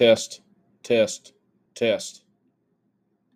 Test, test, test.